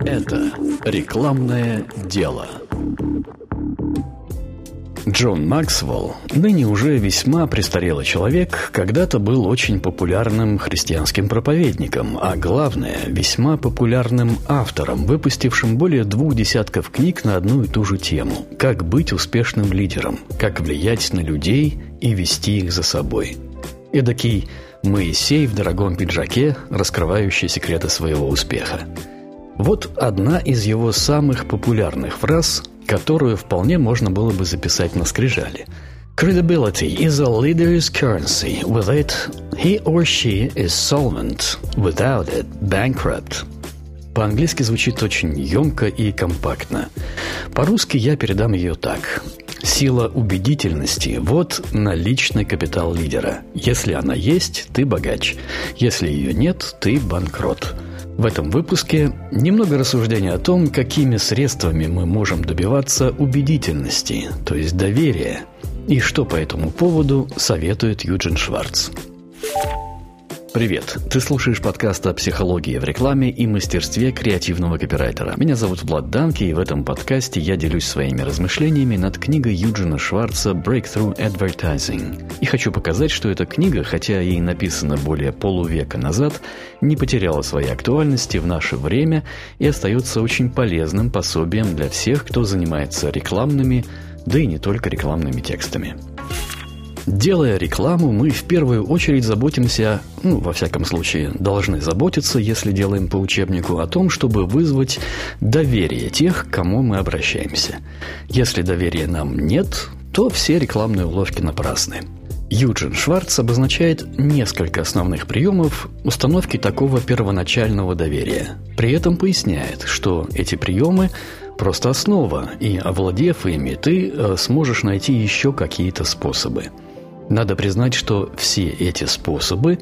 Это рекламное дело. Джон Максвелл, ныне уже весьма престарелый человек, когда-то был очень популярным христианским проповедником, а главное, весьма популярным автором, выпустившим более двух десятков книг на одну и ту же тему – «Как быть успешным лидером», «Как влиять на людей и вести их за собой». Эдакий Моисей в дорогом пиджаке, раскрывающий секреты своего успеха. Вот одна из его самых популярных фраз, которую вполне можно было бы записать на скрижали. Credibility is a leader's currency. With it, he or she is solvent. Without it, bankrupt. По-английски звучит очень емко и компактно. По-русски я передам ее так. Сила убедительности – вот наличный капитал лидера. Если она есть, ты богач. Если ее нет, ты банкрот. В этом выпуске немного рассуждения о том, какими средствами мы можем добиваться убедительности, то есть доверия, и что по этому поводу советует Юджин Шварц. Привет! Ты слушаешь подкаст о психологии в рекламе и мастерстве креативного копирайтера. Меня зовут Влад Данки, и в этом подкасте я делюсь своими размышлениями над книгой Юджина Шварца «Breakthrough Advertising». И хочу показать, что эта книга, хотя и написана более полувека назад, не потеряла своей актуальности в наше время и остается очень полезным пособием для всех, кто занимается рекламными, да и не только рекламными текстами. Делая рекламу, мы в первую очередь заботимся, ну, во всяком случае, должны заботиться, если делаем по учебнику, о том, чтобы вызвать доверие тех, к кому мы обращаемся. Если доверия нам нет, то все рекламные уловки напрасны. Юджин Шварц обозначает несколько основных приемов установки такого первоначального доверия. При этом поясняет, что эти приемы просто основа, и овладев ими, ты э, сможешь найти еще какие-то способы – надо признать, что все эти способы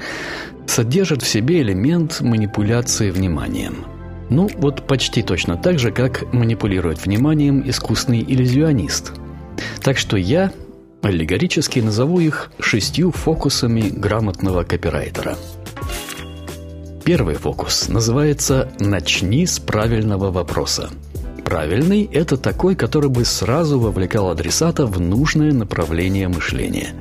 содержат в себе элемент манипуляции вниманием. Ну, вот почти точно так же, как манипулирует вниманием искусный иллюзионист. Так что я аллегорически назову их шестью фокусами грамотного копирайтера. Первый фокус называется «Начни с правильного вопроса». Правильный – это такой, который бы сразу вовлекал адресата в нужное направление мышления.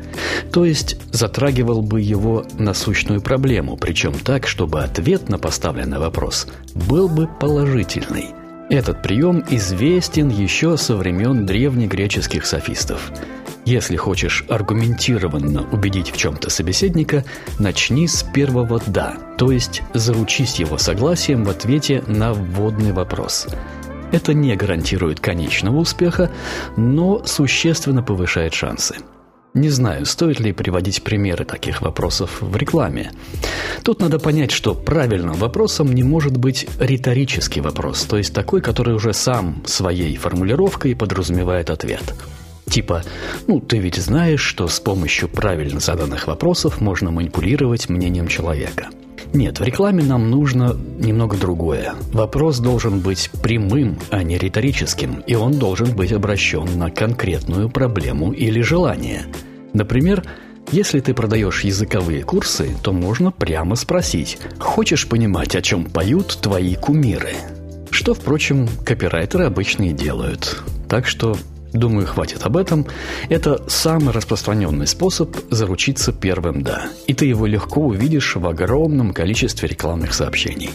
То есть затрагивал бы его насущную проблему, причем так, чтобы ответ на поставленный вопрос был бы положительный. Этот прием известен еще со времен древнегреческих софистов. Если хочешь аргументированно убедить в чем-то собеседника, начни с первого «да», то есть заручись его согласием в ответе на вводный вопрос – это не гарантирует конечного успеха, но существенно повышает шансы. Не знаю, стоит ли приводить примеры таких вопросов в рекламе. Тут надо понять, что правильным вопросом не может быть риторический вопрос, то есть такой, который уже сам своей формулировкой подразумевает ответ. Типа, ну ты ведь знаешь, что с помощью правильно заданных вопросов можно манипулировать мнением человека – нет, в рекламе нам нужно немного другое. Вопрос должен быть прямым, а не риторическим, и он должен быть обращен на конкретную проблему или желание. Например, если ты продаешь языковые курсы, то можно прямо спросить «Хочешь понимать, о чем поют твои кумиры?» Что, впрочем, копирайтеры обычно и делают. Так что Думаю, хватит об этом. Это самый распространенный способ заручиться первым «да». И ты его легко увидишь в огромном количестве рекламных сообщений.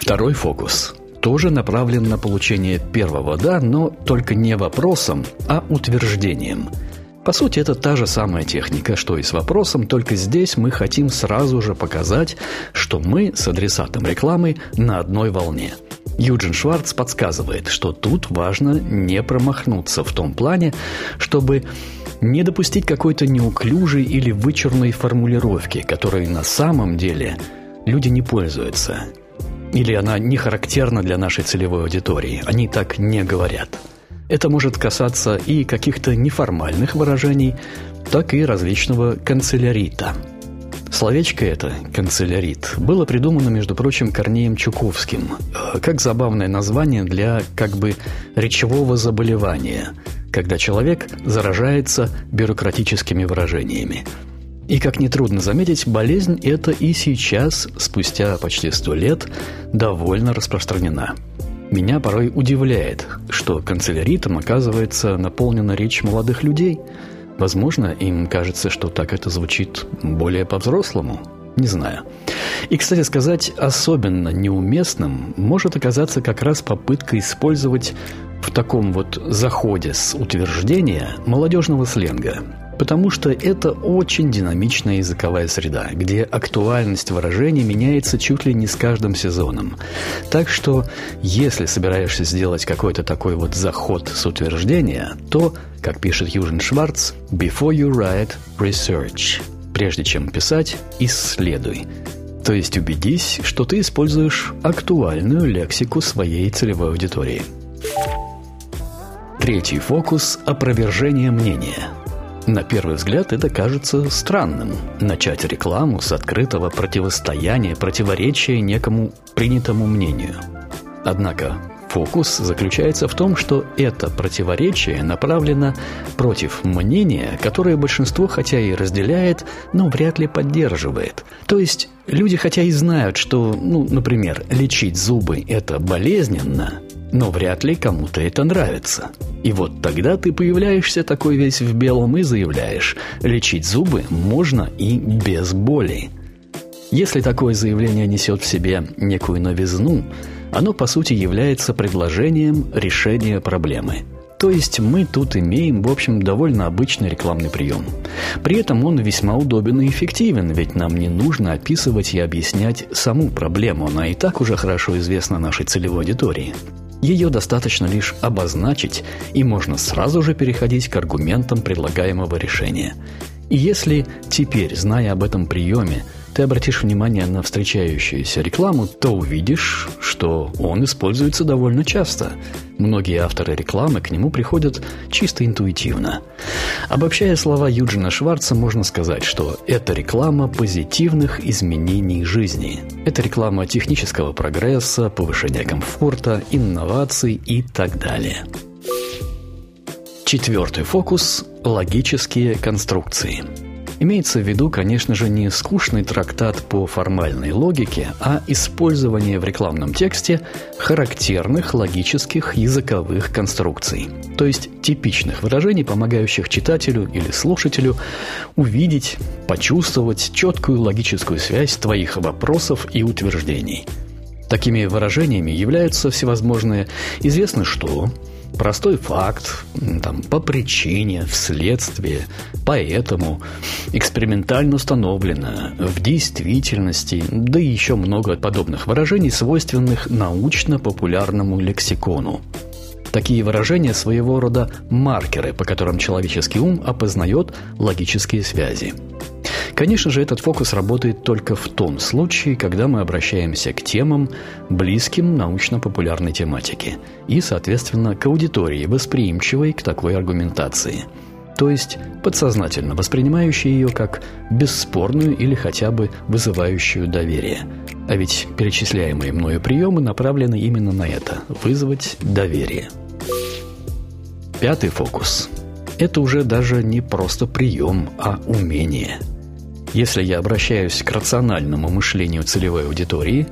Второй фокус тоже направлен на получение первого «да», но только не вопросом, а утверждением. По сути, это та же самая техника, что и с вопросом, только здесь мы хотим сразу же показать, что мы с адресатом рекламы на одной волне – Юджин Шварц подсказывает, что тут важно не промахнуться в том плане, чтобы не допустить какой-то неуклюжей или вычурной формулировки, которой на самом деле люди не пользуются. Или она не характерна для нашей целевой аудитории. Они так не говорят. Это может касаться и каких-то неформальных выражений, так и различного канцелярита – Словечко это, канцелярит, было придумано, между прочим, Корнеем Чуковским, э, как забавное название для как бы речевого заболевания, когда человек заражается бюрократическими выражениями. И, как нетрудно заметить, болезнь эта и сейчас, спустя почти сто лет, довольно распространена. Меня порой удивляет, что канцеляритом оказывается наполнена речь молодых людей. Возможно, им кажется, что так это звучит более по-взрослому. Не знаю. И, кстати сказать, особенно неуместным может оказаться как раз попытка использовать в таком вот заходе с утверждения молодежного сленга – потому что это очень динамичная языковая среда, где актуальность выражений меняется чуть ли не с каждым сезоном. Так что, если собираешься сделать какой-то такой вот заход с утверждения, то, как пишет Южин Шварц, «before you write, research». Прежде чем писать, исследуй. То есть убедись, что ты используешь актуальную лексику своей целевой аудитории. Третий фокус – опровержение мнения – на первый взгляд это кажется странным – начать рекламу с открытого противостояния, противоречия некому принятому мнению. Однако фокус заключается в том, что это противоречие направлено против мнения, которое большинство хотя и разделяет, но вряд ли поддерживает. То есть люди хотя и знают, что, ну, например, лечить зубы – это болезненно, но вряд ли кому-то это нравится. И вот тогда ты появляешься такой весь в белом и заявляешь, лечить зубы можно и без боли. Если такое заявление несет в себе некую новизну, оно по сути является предложением решения проблемы. То есть мы тут имеем, в общем, довольно обычный рекламный прием. При этом он весьма удобен и эффективен, ведь нам не нужно описывать и объяснять саму проблему, она и так уже хорошо известна нашей целевой аудитории. Ее достаточно лишь обозначить, и можно сразу же переходить к аргументам предлагаемого решения. И если теперь, зная об этом приеме, ты обратишь внимание на встречающуюся рекламу, то увидишь, что он используется довольно часто. Многие авторы рекламы к нему приходят чисто интуитивно. Обобщая слова Юджина Шварца, можно сказать, что это реклама позитивных изменений жизни. Это реклама технического прогресса, повышения комфорта, инноваций и так далее. Четвертый фокус – логические конструкции – Имеется в виду, конечно же, не скучный трактат по формальной логике, а использование в рекламном тексте характерных логических языковых конструкций, то есть типичных выражений, помогающих читателю или слушателю увидеть, почувствовать четкую логическую связь твоих вопросов и утверждений. Такими выражениями являются всевозможные «известно что», простой факт, там, по причине, вследствие, поэтому, экспериментально установлено, в действительности, да и еще много подобных выражений, свойственных научно-популярному лексикону. Такие выражения своего рода маркеры, по которым человеческий ум опознает логические связи. Конечно же, этот фокус работает только в том случае, когда мы обращаемся к темам, близким научно-популярной тематике, и, соответственно, к аудитории, восприимчивой к такой аргументации – то есть подсознательно воспринимающей ее как бесспорную или хотя бы вызывающую доверие. А ведь перечисляемые мною приемы направлены именно на это – вызвать доверие. Пятый фокус – это уже даже не просто прием, а умение – если я обращаюсь к рациональному мышлению целевой аудитории,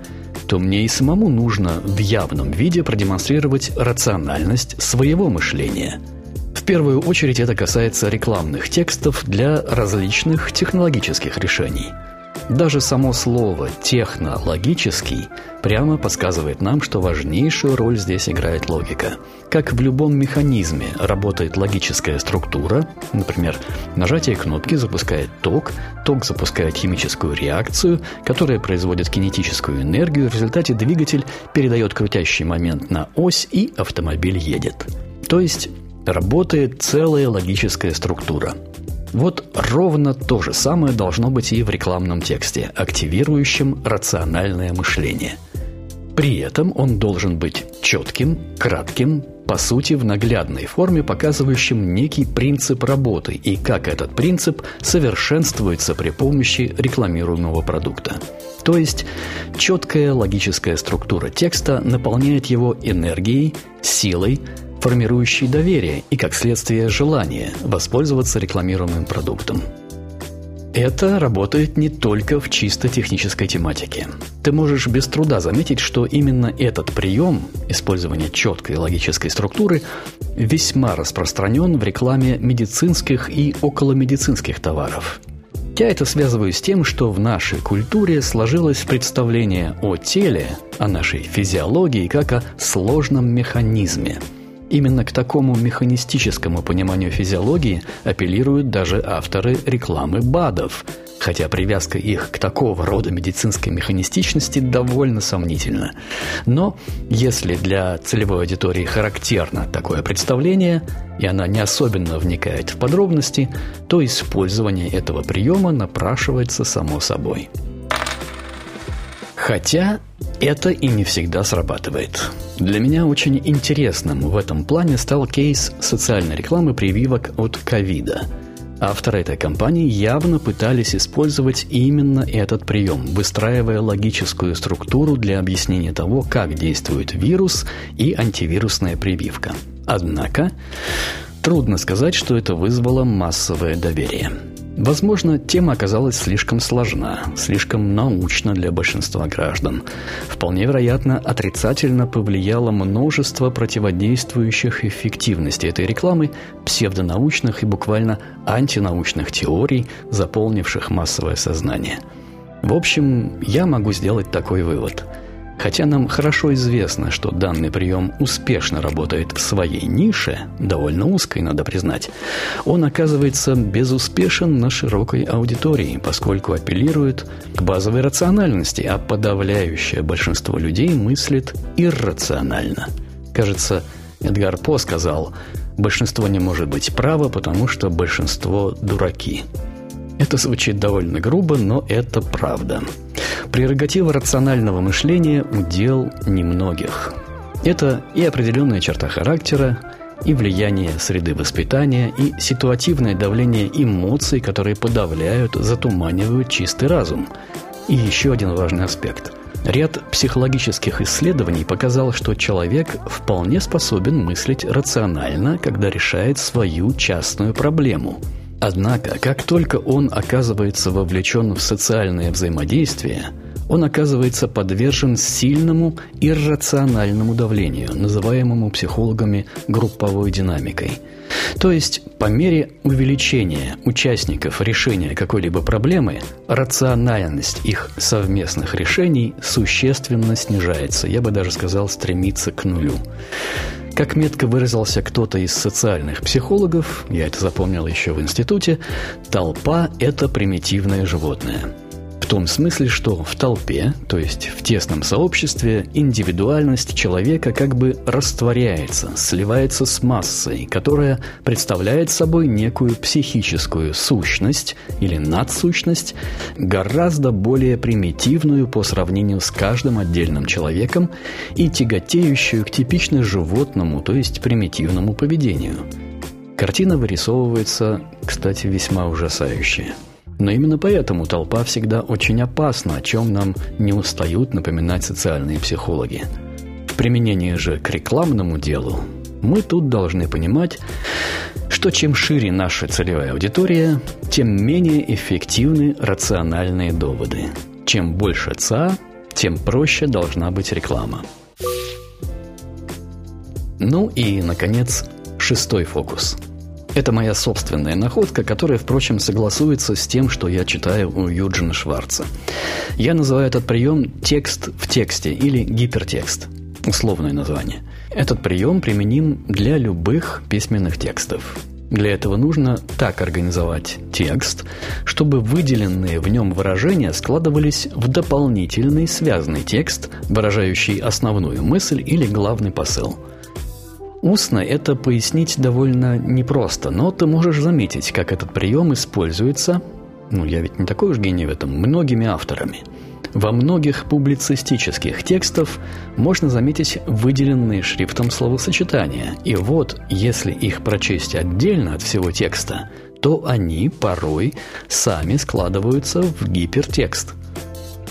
то мне и самому нужно в явном виде продемонстрировать рациональность своего мышления. В первую очередь это касается рекламных текстов для различных технологических решений – даже само слово «технологический» прямо подсказывает нам, что важнейшую роль здесь играет логика. Как в любом механизме работает логическая структура, например, нажатие кнопки запускает ток, ток запускает химическую реакцию, которая производит кинетическую энергию, в результате двигатель передает крутящий момент на ось и автомобиль едет. То есть работает целая логическая структура – вот ровно то же самое должно быть и в рекламном тексте, активирующем рациональное мышление. При этом он должен быть четким, кратким, по сути в наглядной форме, показывающим некий принцип работы и как этот принцип совершенствуется при помощи рекламируемого продукта. То есть четкая логическая структура текста наполняет его энергией, силой, формирующий доверие и, как следствие, желание воспользоваться рекламируемым продуктом. Это работает не только в чисто технической тематике. Ты можешь без труда заметить, что именно этот прием, использование четкой логической структуры, весьма распространен в рекламе медицинских и околомедицинских товаров. Я это связываю с тем, что в нашей культуре сложилось представление о теле, о нашей физиологии, как о сложном механизме – Именно к такому механистическому пониманию физиологии апеллируют даже авторы рекламы БАДов, хотя привязка их к такого рода медицинской механистичности довольно сомнительна. Но если для целевой аудитории характерно такое представление, и она не особенно вникает в подробности, то использование этого приема напрашивается само собой. Хотя это и не всегда срабатывает. Для меня очень интересным в этом плане стал кейс социальной рекламы прививок от ковида. Авторы этой кампании явно пытались использовать именно этот прием, выстраивая логическую структуру для объяснения того, как действует вирус и антивирусная прививка. Однако, трудно сказать, что это вызвало массовое доверие – Возможно, тема оказалась слишком сложна, слишком научна для большинства граждан. Вполне вероятно, отрицательно повлияло множество противодействующих эффективности этой рекламы, псевдонаучных и буквально антинаучных теорий, заполнивших массовое сознание. В общем, я могу сделать такой вывод – Хотя нам хорошо известно, что данный прием успешно работает в своей нише, довольно узкой, надо признать, он оказывается безуспешен на широкой аудитории, поскольку апеллирует к базовой рациональности, а подавляющее большинство людей мыслит иррационально. Кажется, Эдгар По сказал, большинство не может быть право, потому что большинство дураки. Это звучит довольно грубо, но это правда. Прерогатива рационального мышления – удел немногих. Это и определенная черта характера, и влияние среды воспитания, и ситуативное давление эмоций, которые подавляют, затуманивают чистый разум. И еще один важный аспект. Ряд психологических исследований показал, что человек вполне способен мыслить рационально, когда решает свою частную проблему – Однако, как только он оказывается вовлечен в социальное взаимодействие, он оказывается подвержен сильному иррациональному давлению, называемому психологами групповой динамикой. То есть, по мере увеличения участников решения какой-либо проблемы, рациональность их совместных решений существенно снижается, я бы даже сказал, стремится к нулю. Как метко выразился кто-то из социальных психологов, я это запомнил еще в институте, толпа – это примитивное животное – том смысле, что в толпе, то есть в тесном сообществе, индивидуальность человека как бы растворяется, сливается с массой, которая представляет собой некую психическую сущность или надсущность, гораздо более примитивную по сравнению с каждым отдельным человеком и тяготеющую к типично животному, то есть примитивному поведению. Картина вырисовывается, кстати, весьма ужасающая – но именно поэтому толпа всегда очень опасна, о чем нам не устают напоминать социальные психологи. В применении же к рекламному делу мы тут должны понимать, что чем шире наша целевая аудитория, тем менее эффективны рациональные доводы. Чем больше ЦА, тем проще должна быть реклама. Ну и, наконец, шестой фокус – это моя собственная находка, которая, впрочем, согласуется с тем, что я читаю у Юджина Шварца. Я называю этот прием «текст в тексте» или «гипертекст» условное название. Этот прием применим для любых письменных текстов. Для этого нужно так организовать текст, чтобы выделенные в нем выражения складывались в дополнительный связанный текст, выражающий основную мысль или главный посыл – Устно это пояснить довольно непросто, но ты можешь заметить, как этот прием используется, ну я ведь не такой уж гений в этом, многими авторами. Во многих публицистических текстах можно заметить выделенные шрифтом словосочетания, и вот, если их прочесть отдельно от всего текста, то они порой сами складываются в гипертекст –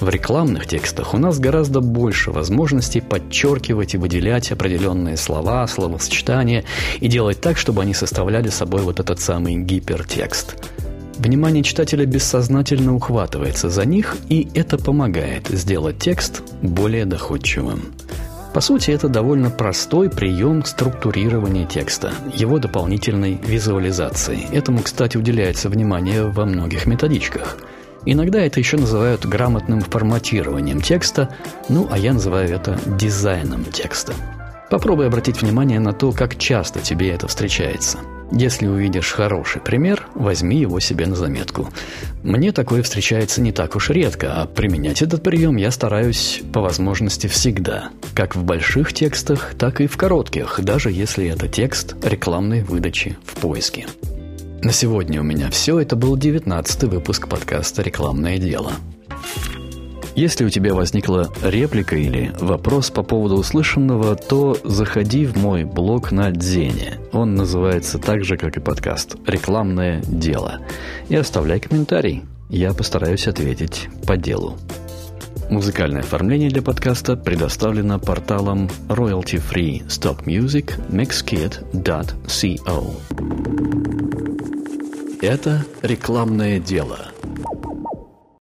в рекламных текстах у нас гораздо больше возможностей подчеркивать и выделять определенные слова, словосочетания и делать так, чтобы они составляли собой вот этот самый гипертекст. Внимание читателя бессознательно ухватывается за них, и это помогает сделать текст более доходчивым. По сути, это довольно простой прием структурирования текста, его дополнительной визуализации. Этому, кстати, уделяется внимание во многих методичках. Иногда это еще называют грамотным форматированием текста, ну а я называю это дизайном текста. Попробуй обратить внимание на то, как часто тебе это встречается – если увидишь хороший пример, возьми его себе на заметку. Мне такое встречается не так уж редко, а применять этот прием я стараюсь по возможности всегда. Как в больших текстах, так и в коротких, даже если это текст рекламной выдачи в поиске. На сегодня у меня все. Это был 19 выпуск подкаста «Рекламное дело». Если у тебя возникла реплика или вопрос по поводу услышанного, то заходи в мой блог на Дзене. Он называется так же, как и подкаст «Рекламное дело». И оставляй комментарий. Я постараюсь ответить по делу. Музыкальное оформление для подкаста предоставлено порталом royalty-free stock music mixkit.co. Это рекламное дело –